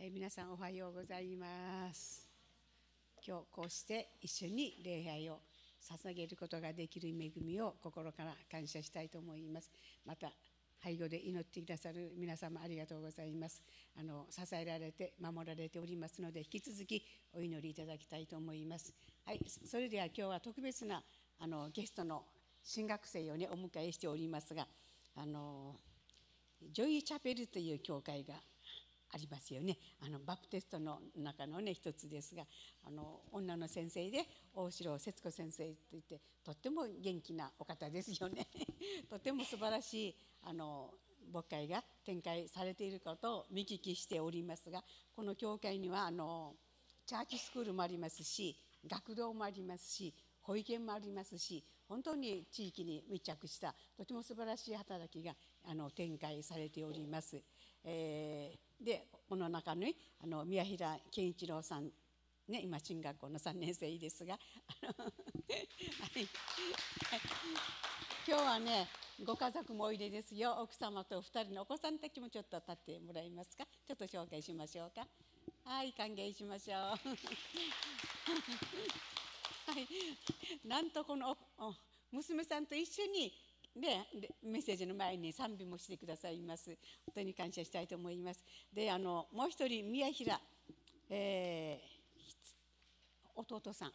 えー、皆さんおはようございます。今日こうして一緒に礼拝を捧げることができる恵みを心から感謝したいと思います。また背後で祈ってくださる皆様ありがとうございます。あの支えられて守られておりますので引き続きお祈りいただきたいと思います。はいそれでは今日は特別なあのゲストの新学生をねお迎えしておりますがあのジョイチャペルという教会がありますよねあのバプテストの中のね一つですがあの女の先生で大城節子先生といってとっても元気なお方ですよね とても素晴らしいあの牧会が展開されていることを見聞きしておりますがこの教会にはあのチャーチスクールもありますし学童もありますし保育園もありますし本当に地域に密着したとても素晴らしい働きがあの展開されております。えー、でこの中にあの宮平健一郎さんね、今進学校の3年生ですが、はい、今日はねご家族もおいでですよ。奥様と2人のお子さんたちもちょっと立ってもらえますか。ちょっと紹介しましょうか。はい歓迎しましょう。はい。なんとこの娘さんと一緒にでメッセージの前に賛美もしてくださいます本当に感謝したいと思いますであのもう一人宮平、えー、弟さん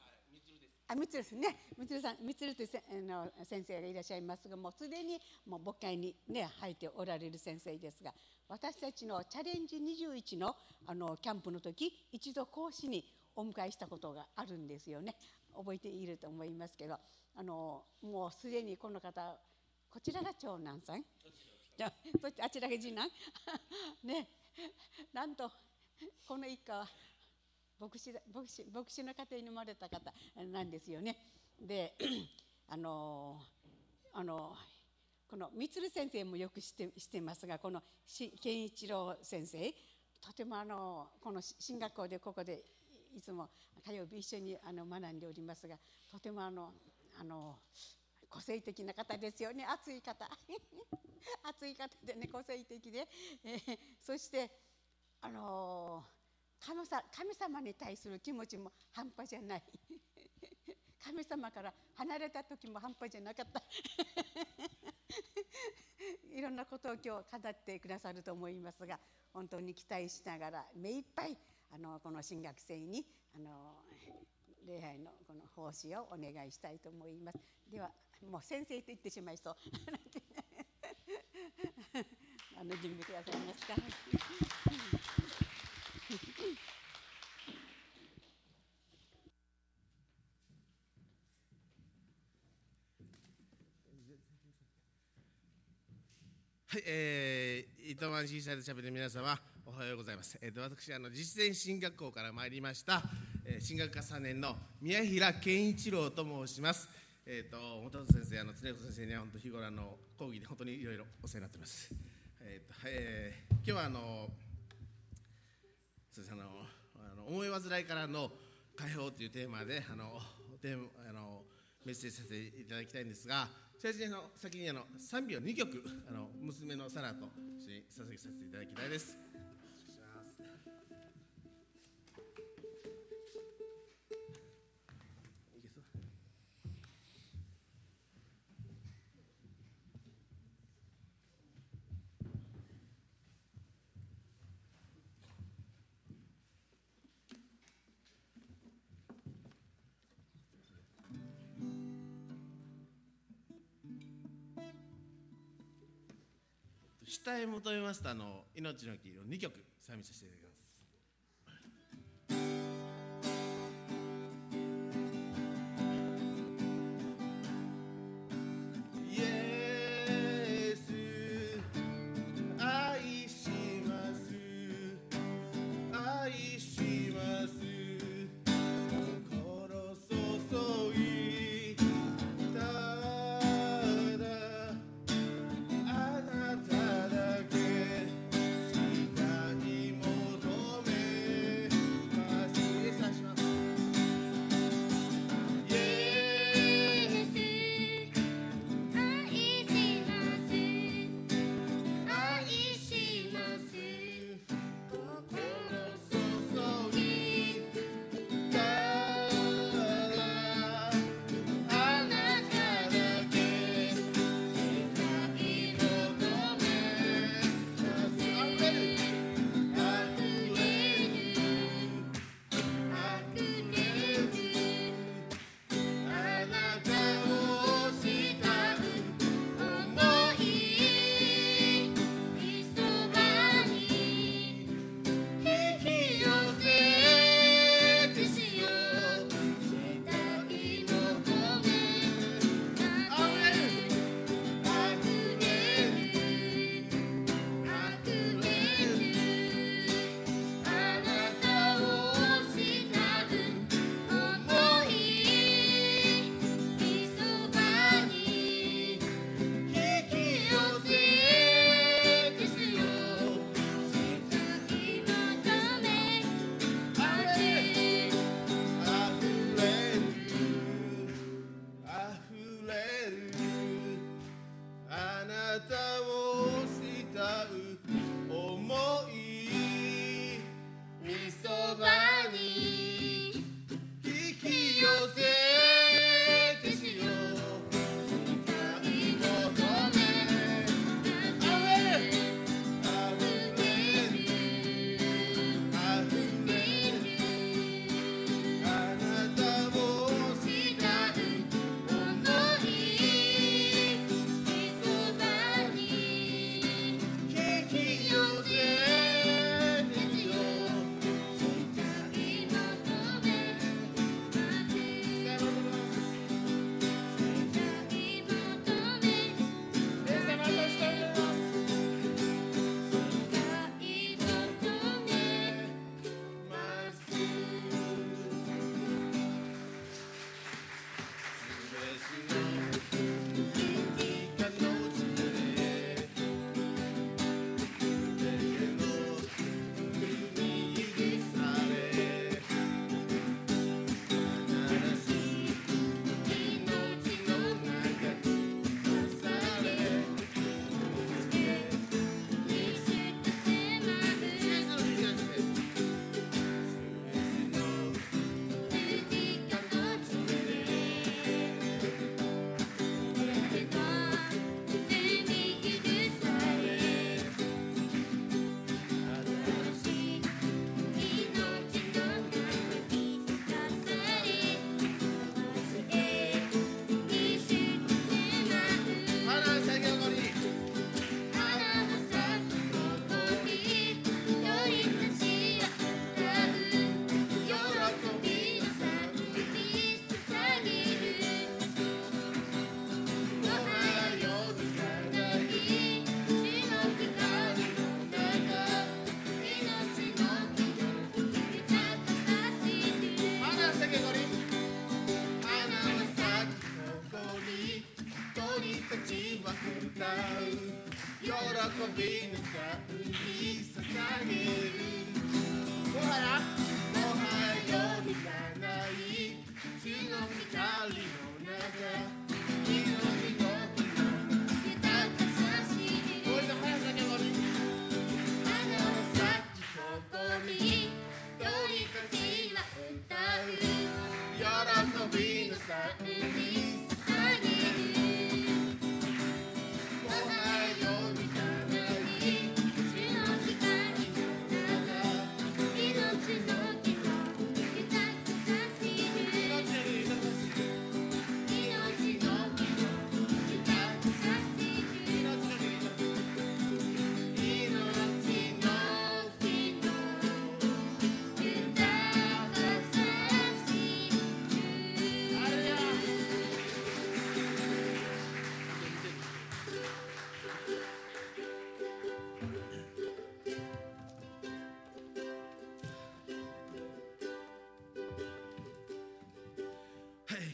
あ、みつるですね。みつるさん、みつるというの先生がいらっしゃいますが、もうすでにもう牧会にね入っておられる先生ですが、私たちのチャレンジ21のあのキャンプの時、一度講師にお迎えしたことがあるんですよね。覚えていると思いますけど、あのもうすでにこの方こちらが長男さん。じゃあちらが次男。ね。なんとこの一家は牧師牧師牧師の家庭に生まれた方なんですよね。で あのあのこの満先生もよく知って知ってますがこの健一郎先生。とてもあのこの進学校でここでいつも火曜日一緒にあの学んでおりますがとてもあのあの個性的な方ですよね。熱い方。熱い方でね個性的で、えー、そしてあのー、神さ神様に対する気持ちも半端じゃない。神様から離れた時も半端じゃなかった。いろんなことを今日語ってくださると思いますが本当に期待しながら目いっぱいあのこの新学生にあの礼拝のこの奉仕をお願いしたいと思います。ではもう先生と言ってしまいそう あの準備くださいますか？はい、えー、糸満シーサイドチャペルの皆様おはようございます。えっ、ー、と私あの実践進学校から参りました、えー、進学科3年の宮平健一郎と申します。えっ、ー、と本先生あの常彦先生には本当日頃あの講義で本当にいろいろお世話になってます。えっ、と、えー、今日はあのあのあの思い煩いからの解放というテーマであのテーあのメッセージさせていただきたいんですが、先生の先にあの3秒2曲あの娘のサラと一緒に捧げさせていただきたいです。伝え求めますとあの命の黄色2曲賛美させていただきます。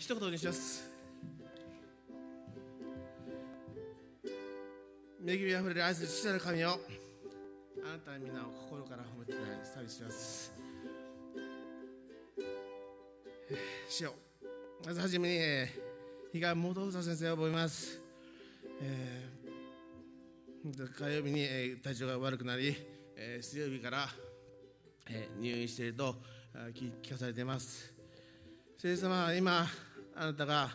一言にします。恵みあふれる愛する父なる神よあなたの皆を心から褒めて賛美します。主よまずはじめに、えー、日が元房先生を覚えます、えー、火曜日に、えー、体調が悪くなり、えー、水曜日から、えー、入院していると聞聞かされています。先生様今あなたが、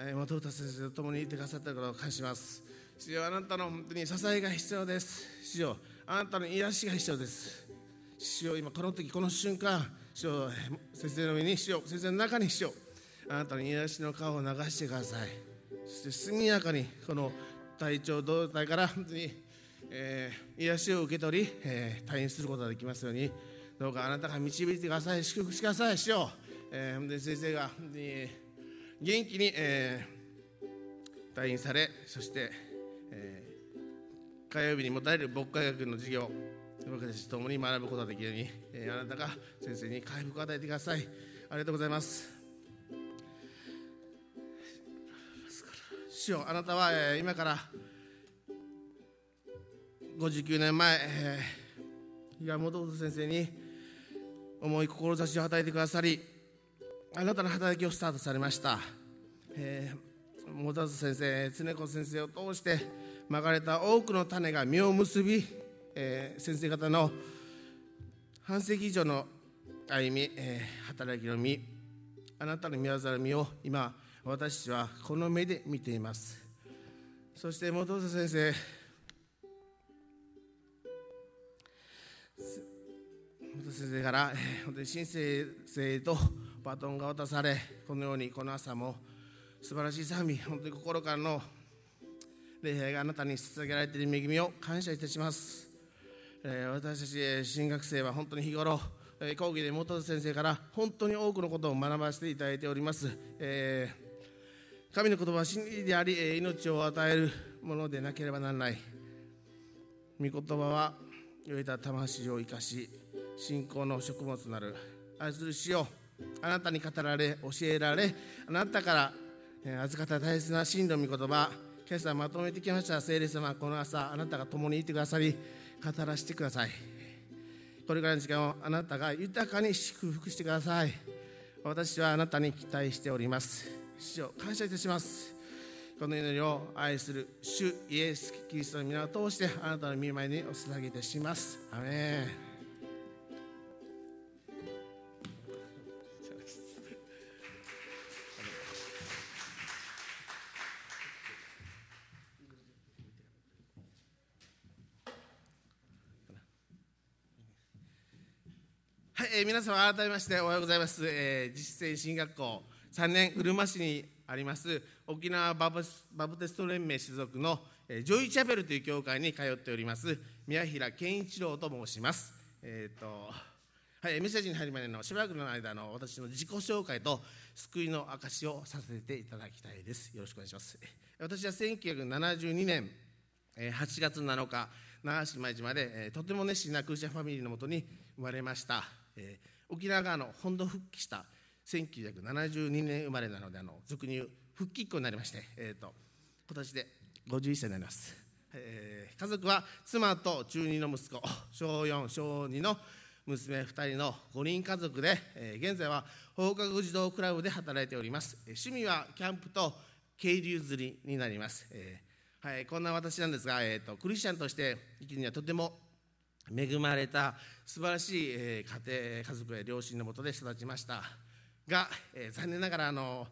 えー、元歌先生と共にいてくださったことを感謝します。主よあなたの本当に支えが必要です。主よあなたの癒しが必要です。主よ今この時この瞬間主よ先生の上に主よ先生の中に主よあなたの癒しの顔を流してください。そして速やかにこの体調動態から本当に、えー、癒しを受け取り、えー、退院することができますようにどうかあなたが導いてください。祝福してください。しよ、えー、本当に先生が本当に元気に、えー、退院されそしてえー、火曜日に持たれる牧会学の授業僕たちと共に学ぶことができるように、えー、あなたが先生に回復を与えてください。ありがとうございます。主よあなたは、えー、今から59年前、えー、岩本先生に重い志を与えてくださりあなたの働きをスタートされました、えー本田先生常子先生を通してまかれた多くの種が実を結び、えー、先生方の半世紀以上の歩み、えー、働きの実あなたの宮沢実を今私はこの目で見ています。そして本田先生本先生から、えー、本当に新先生とバトンが渡されこのようにこの朝も素晴らしい賛美本当に心からの礼拝があなたに捧げられている恵みを感謝いたします、えー、私たち新学生は本当に日頃え講義で元先生から本当に多くのことを学ばせていただいております、えー、神の言葉は真理であり命を与えるものでなければならない。御言葉は良いた魂を生かし信仰の食物なる愛する死をあなたに語られ教えられあなたから預かった大切な真の御言葉今朝まとめてきました。聖霊様この朝あなたが共にいてくださり語らせてください。これからの時間をあなたが豊かに祝福してください。私はあなたに期待しております。主を感謝いたします。この祈りを愛する主イエス・キリストの皆を通してあなたの見舞いにお捧げいたします。アメン。えー、皆様改めましておはようございます、えー、実践進学校3年うるま市にあります沖縄バブバブテスト連盟所属の、えー、ジョイチャペルという教会に通っております宮平健一郎と申しますえっ、ー、とはい、メッセージに入るまでのしばらくの間の私の自己紹介と救いの証をさせていただきたいです。よろしくお願いします。私は1972年8月7日、那覇市前島でとても熱心な空車ファミリーのもとに生まれました。えー、沖縄側の本土復帰した1972年生まれなのであの俗に言う復帰っ子になりまして、えーと、今年で51歳になります、えー、家族は妻と中2の息子 小4小2の娘2人の5人家族で、えー、現在は放課後児童クラブで働いております。趣味はキャンプと渓流釣りになります、えーはい、こんな私なんですが、えーとクリスチャンとして生きるにはとても恵まれた素晴らしい、家庭家族や両親のもとで育ちましたが、え残念ながらあの思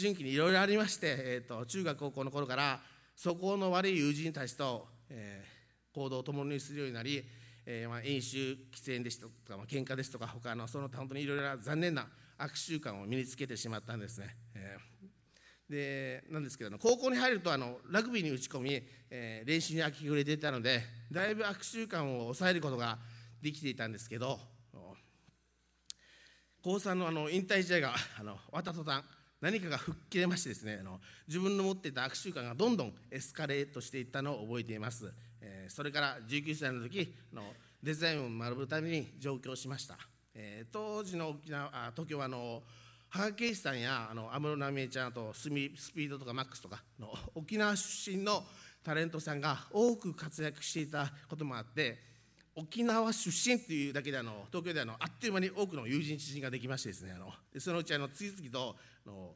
春期にいろいろありまして、えーと、中学高校の頃から素行の悪い友人たちと、えー、行動を共にするようになり、えーまあ、飲酒喫煙ですとか、まあ喧嘩ですとか他のその他本当にいろいろな残念な悪習慣を身につけてしまったんですね。えーでなんですけど高校に入るとあのラグビーに打ち込み、えー、練習に明け暮れていたのでだいぶ悪習慣を抑えることができていたんですけど高3のあの引退試合があの終わった途端何かが吹っ切れましてですねあの自分の持っていた悪習慣がどんどんエスカレートしていったのを覚えています、えー、それから19歳の時あのデザインを学ぶために上京しました、えー、当時の沖縄あ東京はあの羽賀圭さんや安室奈美恵ちゃんとスミスピードとかマックスとかの沖縄出身のタレントさんが多く活躍していたこともあって沖縄出身っていうだけであの東京であのあっという間に多くの友人知人ができましてですねあのそのうちあの次々とあの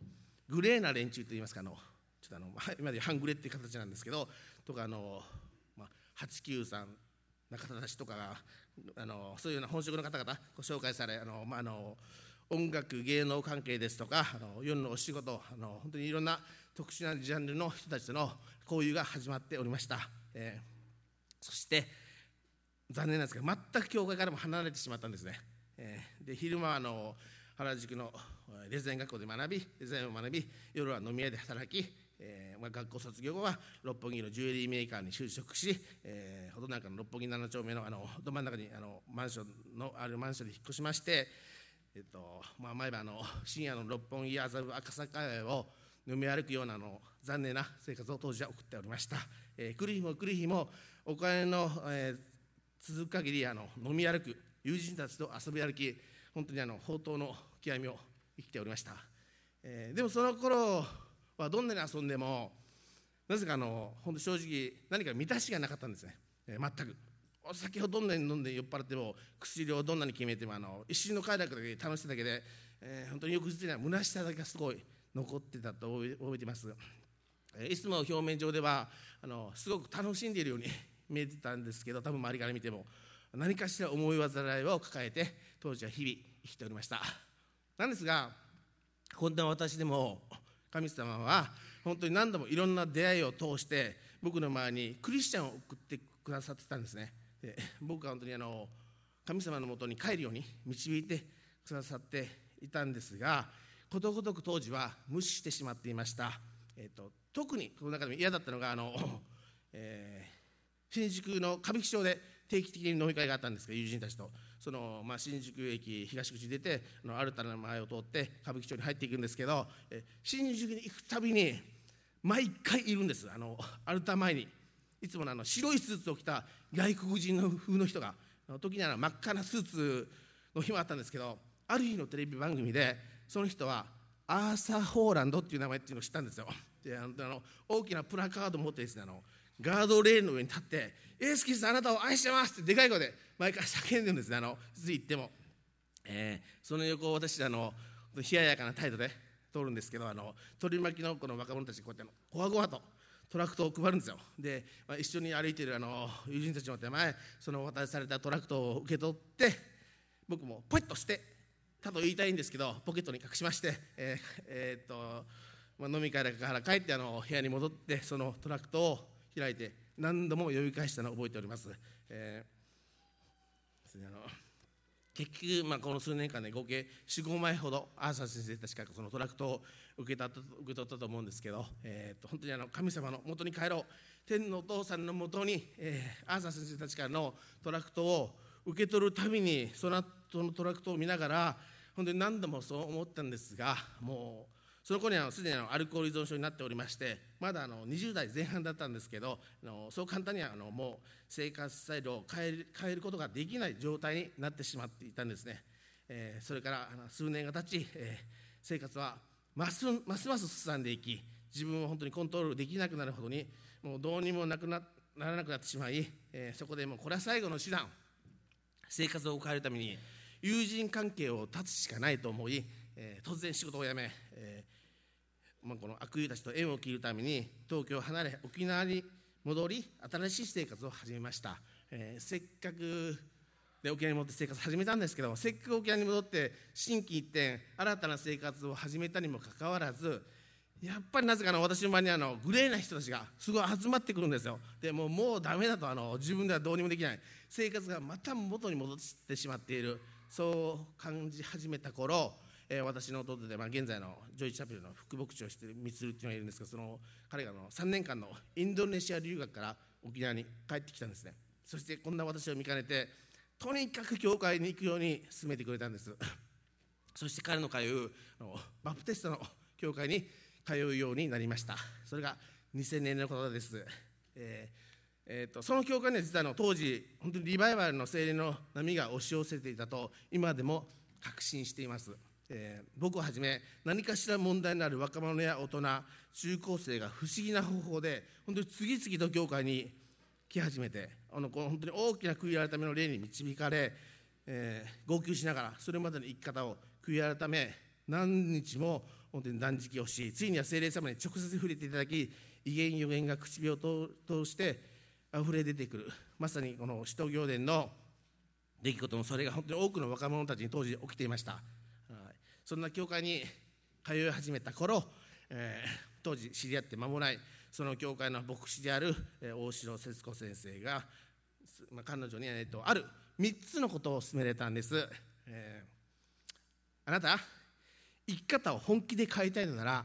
グレーな連中といいますかあのちょっとあの 今で半グレっていう形なんですけどとかあの、まあ、893中田たちとかあのそういうような本職の方々ご紹介されあの、まあ、あの音楽芸能関係ですとかあの夜のお仕事あの本当にいろんな特殊なジャンルの人たちとの交流が始まっておりました、えー、そして残念なんですけど全く教会からも離れてしまったんですね、えー、で昼間はあの原宿のデザイン学校で学びデザインを学び夜は飲み屋で働きえーまあ、学校卒業後は六本木のジュエリーメーカーに就職し、えー、ほどなんかの六本木7丁目のあのど真ん中にあのマンションのあるマンションに引っ越しまして、えっとまあ、毎晩の深夜の六本木麻布赤坂を飲み歩くようなの残念な生活を当時は送っておりました、えー、来る日も来る日もお金の、えー、続く限りあの飲み歩く友人たちと遊び歩き本当にあの宝刀の極みを生きておりました、えー、でもその頃はどんなに遊んでもなぜかあの本当正直何か満たしがなかったんですね、えー、全く。お酒をどんなに飲んで酔っ払っても薬をどんなに決めてもあの一瞬の快楽だけ楽しさだけで、えー、本当に翌日には虚しさだけがすごい残ってたと覚えてます、えー、いつも表面上ではあのすごく楽しんでいるように見えてたんですけど多分周りから見ても何かしら思い煩いを抱えて当時は日々生きておりました。なんですがこんな私でも神様は本当に何度もいろんな出会いを通して僕の前にクリスチャンを送ってくださってたんですね。で僕は本当にあの神様のもとに帰るように導いてくださっていたんですがことごとく当時は無視してしまっていました、えーと、特にこの中でも嫌だったのがあの、えー、新宿の歌舞伎町で定期的に飲み会があったんですけど友人たちと。その、まあ、新宿駅東口に出てあのアルタの前を通って歌舞伎町に入っていくんですけどえ新宿に行くたびに毎回いるんです。あのアルタ前に。いつものあの白いスーツを着た外国人の風の人が時には真っ赤なスーツの日もあったんですけどある日のテレビ番組でその人はアーサー・ホーランドっていう名前っていうのを知ったんですよ。であの大きなプラカード持ってですねあのガードレールの上に立って「エースキスあなたを愛してます!」ってでかい声で毎回叫んでるんですねあのいつ行っても、えー、その横を私あの冷ややかな態度で通るんですけどあの取り巻きのこの若者たちこうやってごわごわとトラクトを配るんですよで、まあ、一緒に歩いているあの友人たちの手前その渡されたトラクトを受け取って僕もポイッとしてたと言いたいんですけどポケットに隠しまして、えーえー、っとまあ、飲み会から帰ってあの部屋に戻ってそのトラクトを開いて何度も読み返したのを覚えております。えーあの結局、まあ、この数年間で合計45枚ほどアーサー先生たちからそのトラクトを受けた受け取ったと思うんですけど、えー、と本当にあの神様のもとに帰ろう天のお父さんのもとに、えー、アーサー先生たちからのトラクトを受け取るたびにそのそのトラクトを見ながら本当に何度もそう思ったんですがもうその頃にはすでにアルコール依存症になっておりましてまだあの20代前半だったんですけどあのそう簡単にはあのもう生活スタイルを変える変えることができない状態になってしまっていたんですね、えー、それからあの数年が経ち、えー、生活はますますますすさんでいき自分を本当にコントロールできなくなるほどにもうどうにもなくなならなくなってしまい、えー、そこでもうこれは最後の手段生活を変えるために友人関係を断つしかないと思い、えー、突然仕事を辞め、えーまあ、この悪友たちと縁を切るために東京を離れ沖縄に戻り新しい生活を始めました、えー、せっかくで沖縄に戻って生活を始めたんですけどもせっかく沖縄に戻って心機一転新たな生活を始めたにもかかわらずやっぱりなぜかの私の周りにあのグレーな人たちがすごい集まってくるんですよ。でももうダメだとあの自分ではどうにもできない。生活がまた元に戻ってしまっている。そう感じ始めた頃えー、私の弟で、まあ、現在のジョイ・チャペルの副牧師をしているミツルっていうのがいるんですがその彼がの3年間のインドネシア留学から沖縄に帰ってきたんですね。そしてこんな私を見かねてとにかく教会に行くように勧めてくれたんです。そして彼の通うバプテストの教会に通うようになりました。それが2000年のことです、えーえーと、その教会には実はの当時本当にリバイバルの精霊の波が押し寄せていたと今でも確信しています。えー、僕をはじめ何かしら問題のある若者や大人中高生が不思議な方法で本当に次々と教会に来始めてあのこの本当に大きな悔い改めの例に導かれ、えー、号泣しながらそれまでの生き方を悔い改め何日も本当に断食をしついには聖霊様に直接触れていただき威厳予言が唇を通して溢れ出てくる。まさにこの使徒行伝の出来事もそれが本当に多くの若者たちに当時起きていました。そんな教会に通い始めた頃、えー、当時知り合って間もないその教会の牧師である、え、大城節子先生が、まあ、彼女に、えーと、ある3つのことを勧められたんです、えー、あなた生き方を本気で変えたいのなら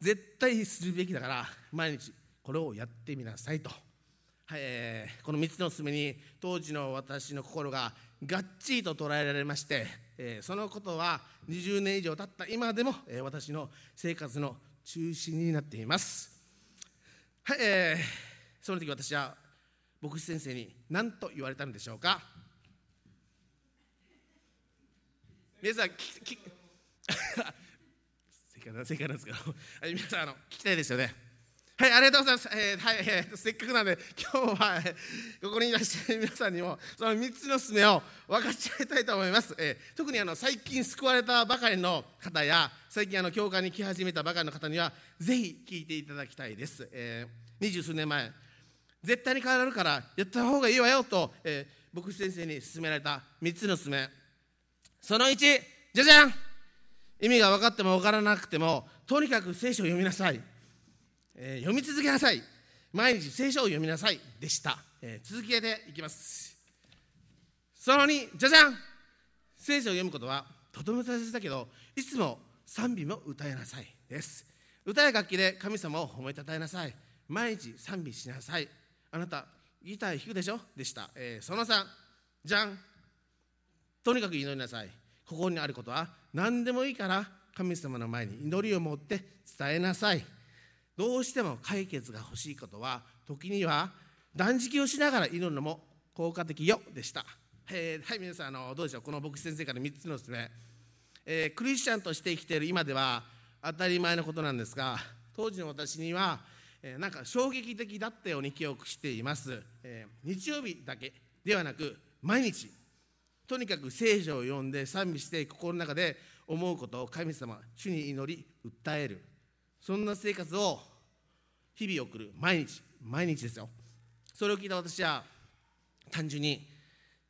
絶対するべきだから毎日これをやってみなさいと、はいえー、この3つの勧めに当時の私の心ががっちりと捉えられまして、えー、そのことは20年以上経った今でも、えー、私の生活の中心になっています。はい、えー、その時私は牧師先生に何と言われたんでしょうか。皆さんきき 正解正解なんですけど、はい、皆さんあの聞きたいですよね。はい、ありがとうございます。えー、はい、えー、せっかくなんで、今日は、ここにいらっしゃる皆さんにも、その3つのすめを分かち合いたいと思います。えー、特にあの最近救われたばかりの方や、最近あの教会に来始めたばかりの方には、ぜひ聞いていただきたいです。えー、二十数年前、絶対に変わるから、やった方がいいわよと、えー、牧師先生に勧められた3つのすめ。その1、じゃじゃん意味が分かっても分からなくても、とにかく聖書を読みなさい。えー、読み続けなさい。毎日聖書を読みなさいでした、えー、続けていきます。その2じゃじゃん。聖書を読むことはとても大切だけどいつも賛美も歌いなさいです。歌や楽器で神様を褒めたたえなさい。毎日賛美しなさい。あなたギター弾くでしょ？でした、えー、その3じゃん。とにかく祈りなさい。ここにあることは何でもいいから神様の前に祈りを持って伝えなさい。どうしても解決が欲しいことは時には断食をしながら祈るのも効果的よでした、えー、はい皆さんあのどうでしょう？この牧師先生から3つのですね、えー、クリスチャンとして生きている今では当たり前のことなんですが当時の私には、えー、なんか衝撃的だったように記憶しています、えー、日曜日だけではなく毎日とにかく聖書を読んで賛美して心の中で思うことを神様主に祈り訴える。そんな生活を日々送る毎日毎日ですよ。それを聞いた私は単純に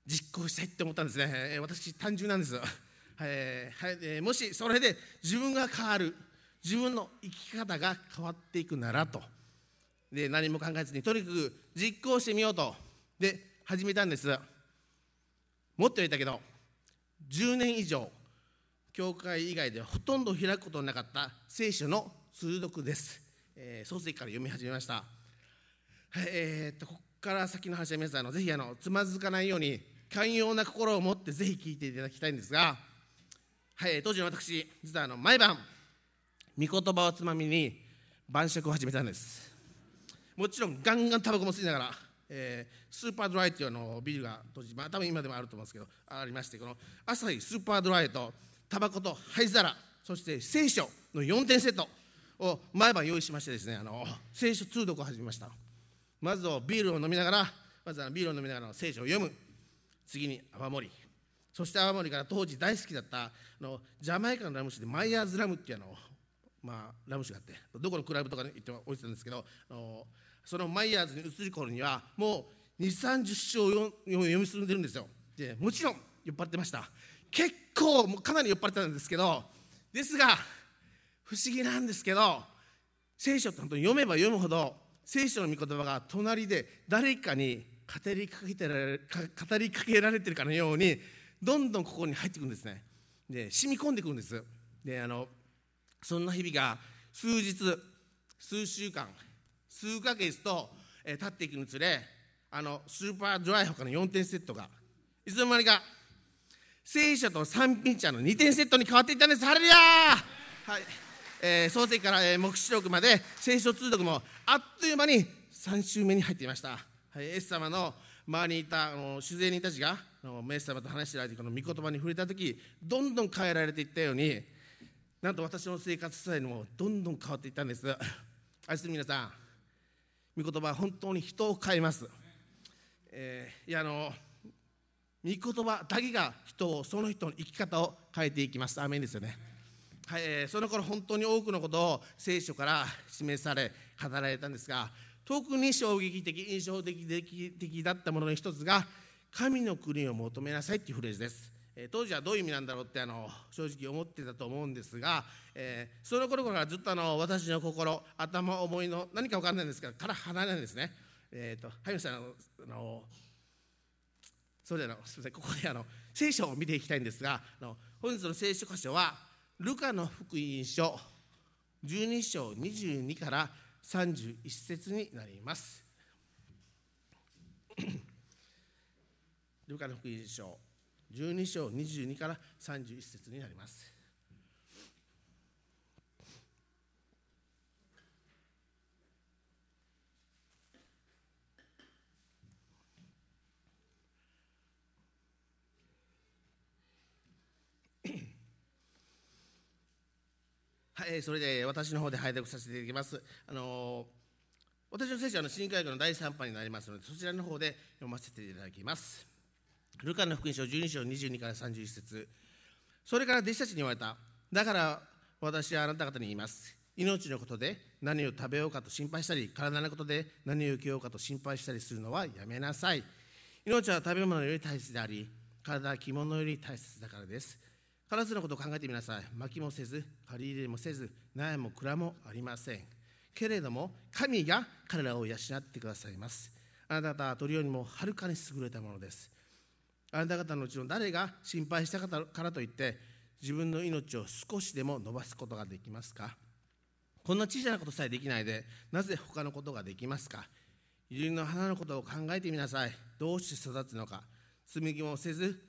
実行したいって思ったんですね。私単純なんです、えーはい、もしそれで自分が変わる自分の生き方が変わっていくならと。で何も考えずにとにかく実行してみようと。で始めたんです。もっと言ったけど10年以上教会以外でほとんど開くことのなかった聖書の通読です、えー、漱石から読み始めました、はい、えー、っとここから先の話は皆さんのぜひあのつまずかないように寛容な心を持ってぜひ聞いていただきたいんですが、はい、当時の私実はあの毎晩御言葉をつまみに晩酌を始めたんです。もちろんガンガンタバコも吸いながら、えー、スーパードライっていうのビールが当時、まあ、多分今でもあると思うんですけどありましてこの朝日スーパードライとタバコと灰皿そして聖書の4点セットを毎晩用意しましてですねあの聖書通読を始めました。まずはビールを飲みながらまずはビールを飲みながら聖書を読む。次に泡盛。そして泡盛から当時大好きだったあのジャマイカのラム酒でマイヤーズラムっていうあのまあ、ラム酒があってどこのクラブとかに行っても置いてたんですけどあのそのマイヤーズに移る頃にはもう2 3 0章を読み進んでるんですよ。でもちろん酔っ払ってました。結構もうかなり酔っ払ってたんですけどですが不思議なんですけど聖書って本当に読めば読むほど聖書の御言葉が隣で誰かに語りかけてられ語りかけられてるかのようにどんどんここに入ってくるんですね。で染み込んでくるんです。であのそんな日々が数日数週間数ヶ月と、えー、経っていくにつれあのスーパードライほかの4点セットがいつの間にか聖書と三品茶の2点セットに変わっていったんです。ハレルヤはい。えー、創世から、えー、黙示録まで聖書通読もあっという間に3週目に入っていました、はい、エス様の周りにいたあの主税人たちがあのメス様と話している間この御言葉に触れた時どんどん変えられていったようになんと私の生活スタイルもどんどん変わっていったんです。愛する皆さん御言葉は本当に人を変えます、えー、いやあの御言葉だけが人をその人の生き方を変えていきます。アーメンですよね。はい、え、その頃本当に多くのことを聖書から示され語られたんですが特に衝撃的印象的的だったものの一つが神の国を求めなさいっていうフレーズです当時はどういう意味なんだろうってあの正直思ってたと思うんですが、えー、その頃からずっとあの私の心頭思いの何か分かんないんですがから離れないんですね。えーと、とはさんあのそれであのすみませんここであの聖書を見ていきたいんですがあの本日の聖書箇所はルカの福音書12章22から31節になります。ルカの福音書12章22から31節になります。はい、それで私の方で拝読させていただきます。あの私の聖書は新海学の第3版になりますので、そちらの方で読ませていただきます。ルカの福音書12章22から31節。それから弟子たちに言われた。だから私はあなた方に言います。命のことで何を食べようかと心配したり体のことで何を受けようかと心配したりするのはやめなさい。命は食べ物より大切であり体は着物より大切だからです。必ずのことを考えてみなさい。薪もせず借り入れもせず苗も蔵もありません。けれども神が彼らを養ってくださいます。あなた方は鳥よりもはるかに優れたものです。あなた方のうちの誰が心配したからといって自分の命を少しでも伸ばすことができますか？こんな小さなことさえできないでなぜ他のことができますか？百合の花のことを考えてみなさい。どうして育つのか？紡ぎもせず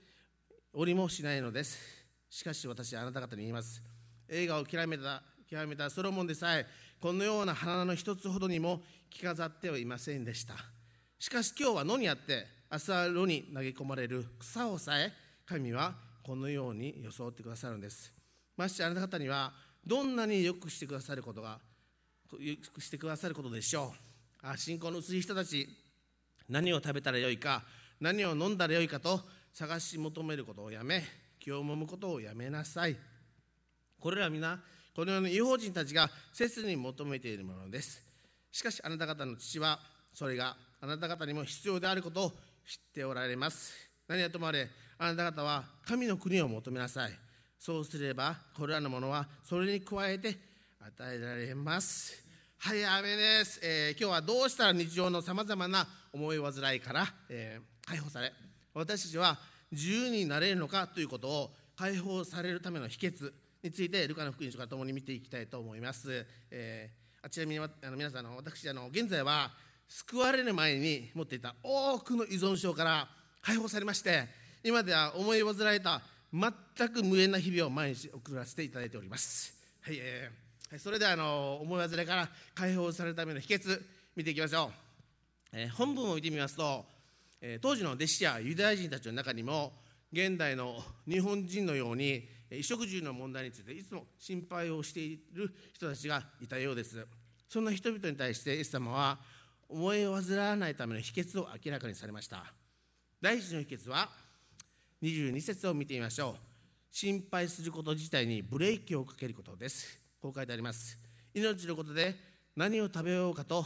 折りもしないのです。しかし私はあなた方に言います。映画を極めた極めたソロモンでさえこのような花の一つほどにも着飾ってはいませんでした。しかし今日は野にあって朝炉に投げ込まれる草をさえ神はこのように装ってくださるんです。ましてあなた方にはどんなによくしてくださることがよくしてくださることでしょう。あ信仰の薄い人たち何を食べたらよいか何を飲んだらよいかと探し求めることをやめ気をもむことをやめなさい。これらは皆このような違法人たちが切に求めているものです。しかしあなた方の父はそれがあなた方にも必要であることを知っておられます。何はともあれあなた方は神の国を求めなさい。そうすればこれらのものはそれに加えて与えられます。はいアメです、えー、今日はどうしたら日常のさまざまな思い煩いから、えー、解放され私たちは自由になれるのかということを解放されるための秘訣についてルカの福音書から共に見ていきたいと思います、えー、あちなみにあの皆さんの私あの現在は救われる前に持っていた多くの依存症から解放されまして今では思い煩いた全く無縁な日々を毎日送らせていただいております。はい、えー、それではあの思い煩いから解放されるための秘訣見ていきましょう。えー、本文を見てみますと、当時の弟子やユダヤ人たちの中にも現代の日本人のように衣食住の問題についていつも心配をしている人たちがいたようです。そんな人々に対してイエス様は思いを煩わないための秘訣を明らかにされました。第一の秘訣は22節を見てみましょう。心配すること自体にブレーキをかけることです。こう書いてあります。命のことで何を食べようかと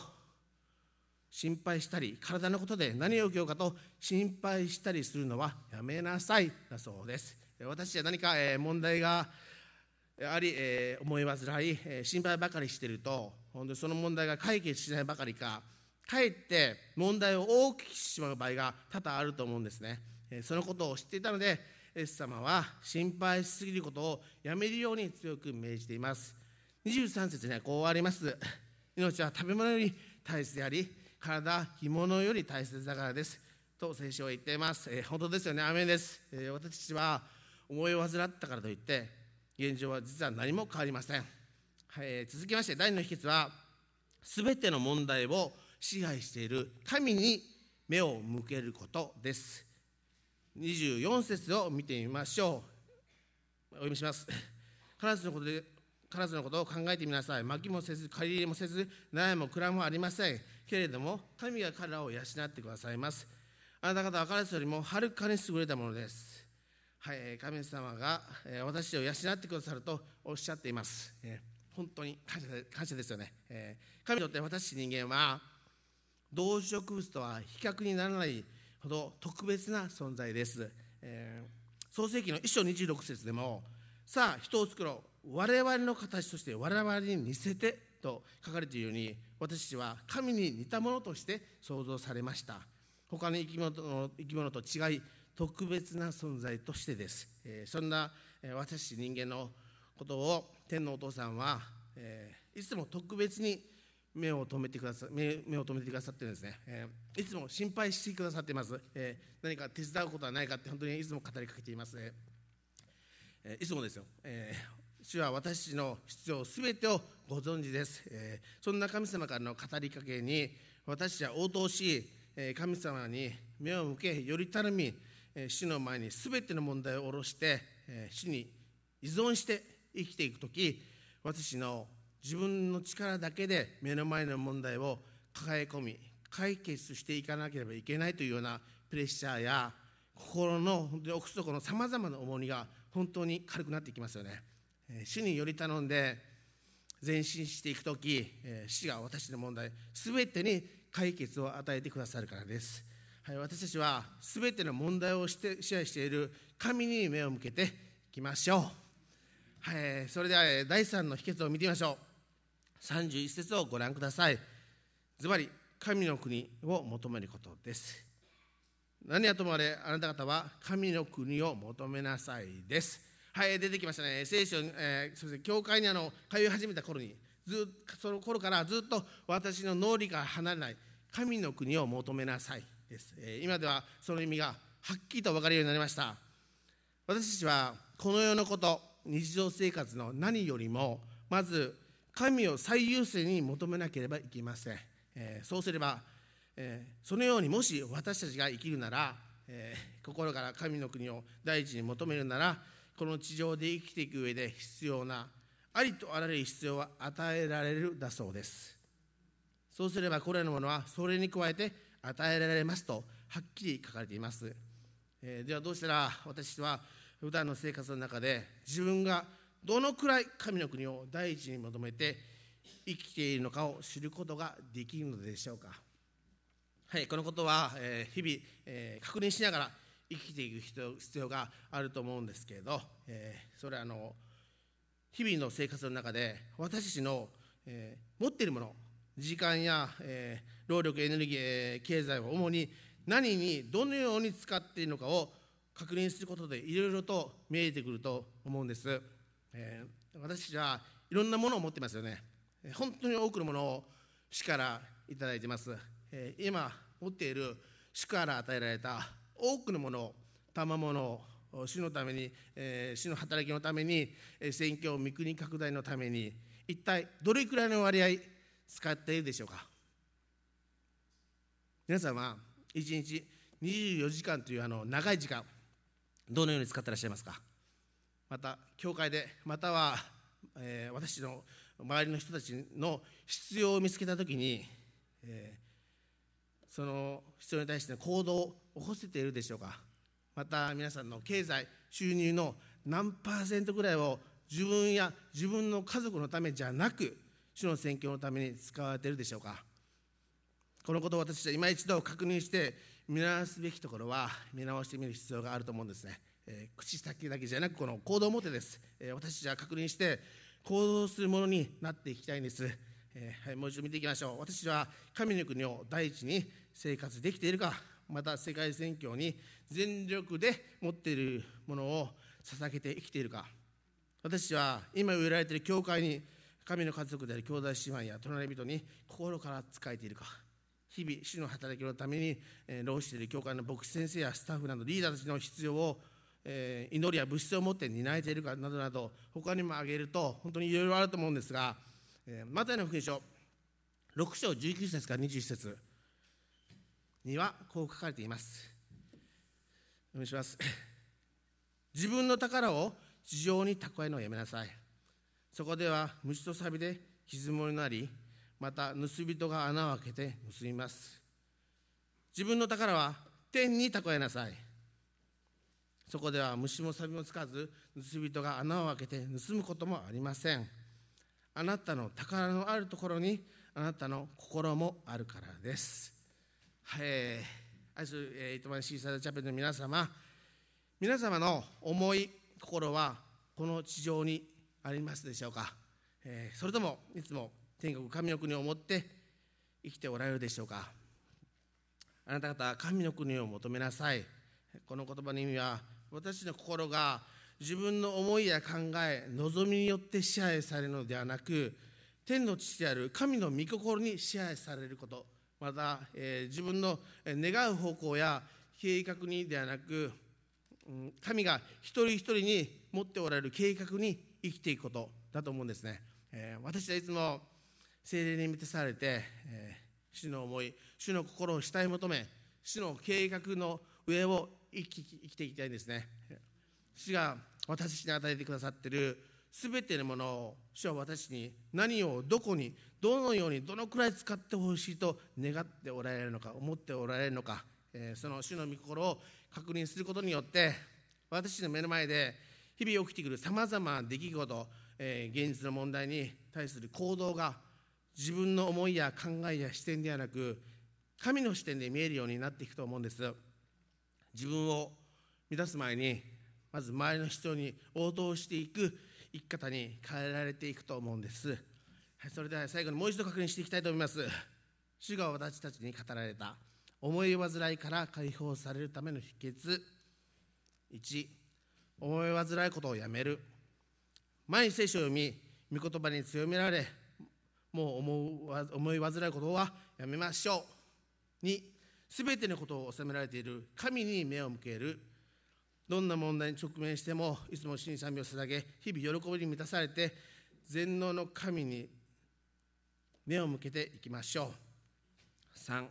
心配したり体のことで何を受けようかと心配したりするのはやめなさいだそうです。私は何か問題があり、思い煩い心配ばかりしていると本当その問題が解決しないばかりかかえって問題を大きくしてしまう場合が多々あると思うんですね。そのことを知っていたのでイエス様は心配しすぎることをやめるように強く命じています。23節にはこうあります。命は食べ物より大切であり体着物より大切だからです。と聖書は言っています、えー、本当ですよね。アメンです、えー、私たちは思いを患ったからといって現状は実は何も変わりません、はい、続きまして第2の秘訣は全ての問題を支配している神に目を向けることです。24節を見てみましょう。お読みします。必ずのことで必ずのことを考えてみなさい。巻きもせず借り入れもせず悩も蔵もありません。けれども神が彼らを養ってくださいます。あなた方は彼らよりもはるかに優れたものです。はい神様が私を養ってくださるとおっしゃっています。本当に感謝感謝ですよね。神にとって私人間は動植物とは比較にならないほど特別な存在です、創世紀の一章26節でもさあ人を作ろう。我々の形として我々に似せてと書かれているように私たちは神に似たものとして創造されました。他の生き物の生き物と違い特別な存在としてです、えー、そんな、えー、私人間のことを天皇お父さんは、えー、いつも特別に目を留めてくださ目目を留めてくださってるんですね、えー、いつも心配してくださっています、えー、何か手伝うことはないかって本当にいつも語りかけています、ね。えー、いつもですよ、えー、主は私の必要すべてをご存知です、えー、そんな神様からの語りかけに私は応答し、え、神様に目を向けより頼み、え、主の前にすべての問題を下ろして、えー、主に依存して生きていく時私の自分の力だけで目の前の問題を抱え込み解決していかなければいけないというようなプレッシャーや心の奥底のさまざまな重荷が本当に軽くなっていきますよね。主により頼んで前進していく時死が私の問題全てに解決を与えてくださるからです。はい、私たちは全ての問題をして支配している神に目を向けていきましょう。はい、それでは第3の秘訣を見てみましょう。31節をご覧くださいズバリ神の国を求めることです何はともあれあなた方は神の国を求めなさいですはい出てきましたね。聖書、えー、そして教会にあの通い始めた頃にずその頃からずっと私の脳裏から離れない。神の国を求めなさいです、えー、今ではその意味がはっきりと分かるようになりました。私たちはこの世のこと日常生活の何よりもまず神を最優先に求めなければいけません、えー、そうすれば、えー、そのようにもし私たちが生きるなら、えー、心から神の国を第一に求めるならこの地上で生きていく上で必要なありとあらゆる必要は与えられるだそうです。そうすればこれらのものはそれに加えて与えられますとはっきり書かれています、えー、ではどうしたら私は普段の生活の中で自分がどのくらい神の国を第一に求めて生きているのかを知ることができるのでしょうか。はいこのことは、えー、日々、えー、確認しながら生きていく必要があると思うんですけれど、えー、それはあの日々の生活の中で私たちの、え持っているもの時間や、え労力エネルギー、経済を主に何にどのように使っているのかを確認することでいろいろと見えてくると思うんです。えー、私たちはいろんなものを持ってますよね本当に多くのものを主からいただいてます、えー、今持っている主から与えられた多くのものを賜物を主のために、えー、主の働きのために、えー、選挙御国拡大のために一体どれくらいの割合使っているでしょうか？皆さんは1日24時間というあの長い時間どのように使ってらっしゃいますか？また教会でまたは、えー、私の周りの人たちの必要を見つけた時に、えー、その必要に対しての行動起こせているでしょうか？また皆さんの経済収入の何パーセントぐらいを自分や自分の家族のためじゃなく主の宣教のために使われているでしょうか？このことを私は今一度確認して見直すべきところは見直してみる必要があると思うんですね。えー、口先だけじゃなくこの行動をもてです、えー、私たちは確認して行動するものになっていきたいんです、えー、はい、もう一度見ていきましょう。私は神の国を第一に生活できているかまた世界宣教に全力で持っているものを捧げて生きているか。私は今植えられている教会に神の家族である兄弟姉妹や隣人に心から仕えているか。日々主の働きのために労している教会の牧師先生やスタッフなどリーダーたちの必要をえ、祈りや物質を持って担えているかなどなど他にも挙げると本当にいろいろあると思うんですが、え、マタイの福音書6章19節から21節。にはこう書かれています。お願いします。自分の宝を地上に蓄えるのをやめなさい。そこでは虫と錆で傷物になりまた盗人が穴を開けて盗みます。自分の宝は天に蓄えなさい。そこでは虫も錆もつかず盗人が穴を開けて盗むこともありません。あなたの宝のあるところにあなたの心もあるからです。はい。愛する、えー、糸満シーサードチャペルの皆様皆様の思い心はこの地上にありますでしょうか、えー、それともいつも天国神の国を持って生きておられるでしょうか？あなた方は神の国を求めなさい。この言葉の意味は私の心が自分の思いや考え望みによって支配されるのではなく天の父である神の御心に支配されること。また、えー、自分の願う方向や計画にではなく、うん、神が一人一人に持っておられる計画に生きていくことだと思うんですね、えー、私はいつも精霊に満たされて、えー、主の思い主の心を慕い求め主の計画の上を生き生きていきたいんですね。主が私に与えてくださっているすべてのものを主は私に何をどこにどのようにどのくらい使ってほしいと願っておられるのか思っておられるのか、えー、その主の御心を確認することによって私の目の前で日々起きてくるさまざまな出来事、えー、現実の問題に対する行動が自分の思いや考えや視点ではなく神の視点で見えるようになっていくと思うんです。自分を満たす前にまず周りの人に応答していく。生き方に変えられていくと思うんです、はい、それでは最後にもう一度確認していきたいと思います。主が私たちに語られた思い煩いから解放されるための秘訣。1思い煩いことをやめる。毎日聖書を読み御言葉に強められもう思い煩いことはやめましょう。2すべてのことを収められている神に目を向ける。どんな問題に直面してもいつも神賛美を捧げ日々喜びに満たされて全能の神に目を向けていきましょう。3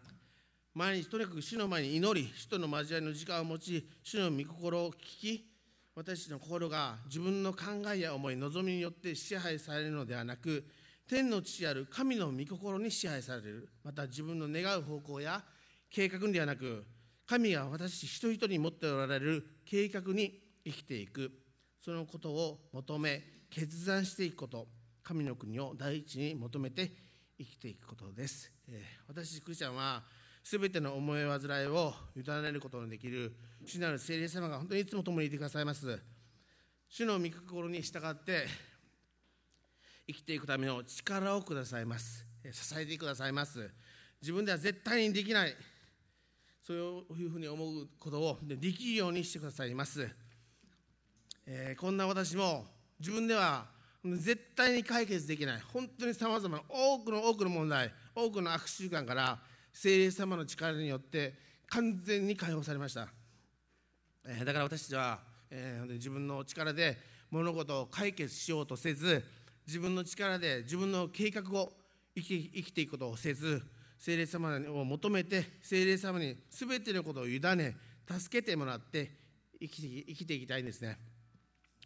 毎日とにかく主の前に祈り主との交わりの時間を持ち主の御心を聞き私たちの心が自分の考えや思い望みによって支配されるのではなく天の父ある神の御心に支配される。また自分の願う方向や計画ではなく神が私一人一人に持っておられる計画に生きていく。そのことを求め決断していくこと。神の国を第一に求めて生きていくことです、えー、私クリスチャンは全ての思い煩いを委ねることのできる。主なる聖霊様が本当にいつも共にいてくださいます。主の御心に従って生きていくための力をくださいます。支えてくださいます。自分では絶対にできない。そういうふうに思うことをできるようにしてくださいます、えー、こんな私も自分では絶対に解決できない本当にさまざまな多くの多くの問題多くの悪習慣から聖霊様の力によって完全に解放されました、えー、だから私たちは、えー、自分の力で物事を解決しようとせず自分の力で自分の計画を生き生きていくことをせず聖霊様を求めて聖霊様に全てのことを委ね助けてもらって生きて生きていきたいんですね、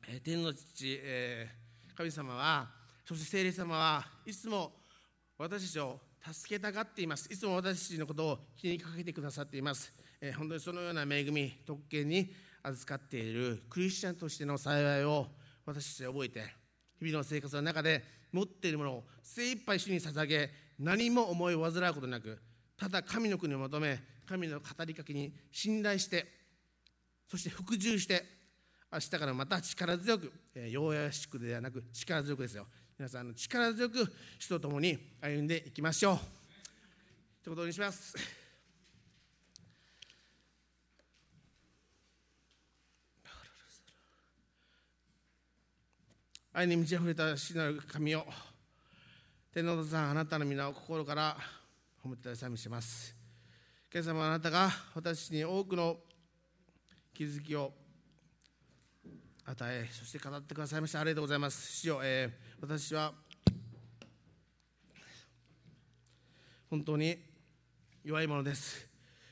えー、天の父、えー、神様はそして聖霊様はいつも私たちを助けたがっています。いつも私たちのことを気にかけてくださっています、えー、本当にそのような恵み特権に預かっているクリスチャンとしての幸いを私たちは覚えて日々の生活の中で持っているものを精一杯主に捧げ何も思い煩うことなくただ神の国を求め神の語りかけに信頼してそして服従して明日からまた力強く、えー、ようやしくではなく力強くですよ。皆さん力強く主と共に歩んでいきましょう。ということにします。愛に満ち溢れた主なる神を天皇さんあなたの皆を心から褒めて賛美します。今朝もあなたが私に多くの気づきを与えそして語ってくださいました。ありがとうございます。主よ、えー、私は本当に弱いものです。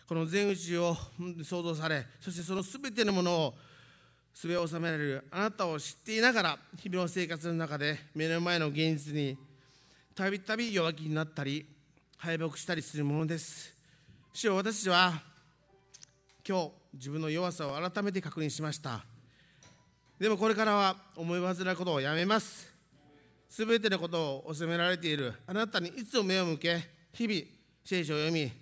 この全宇宙を創造されそしてそのすべてのものをすべを収められるあなたを知っていながら日々の生活の中で目の前の現実にたびたび弱気になったり敗北したりするものです。主よ私は今日自分の弱さを改めて確認しました。でもこれからは思い煩うことをやめます。すべてのことを責められている。あなたにいつも目を向け日々聖書を読み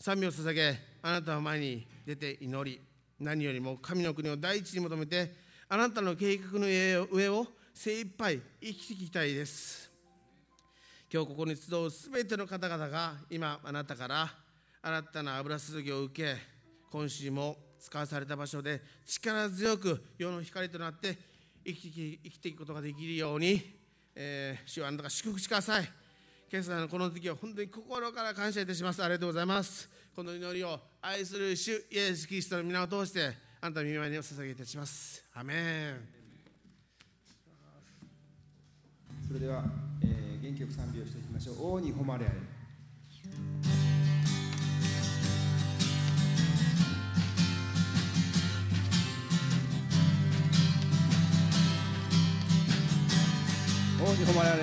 賛美を捧げあなたの前に出て祈り何よりも神の国を第一に求めてあなたの計画の上を精一杯生きていきたいです。今日ここに集うすべての方々が今あなたから新たな油注ぎを受け今週も使わされた場所で力強く世の光となって生き生きていくことができるように、えー、主はあなたが祝福してください今朝のこの時は本当に心から感謝いたします。ありがとうございます。この祈りを愛する主イエス・キリストの皆を通してあなたの御前にお捧げいたします。アメン。それでは、えー、賛美をしていきましょう。王に誉れあれ。王に誉れあれ。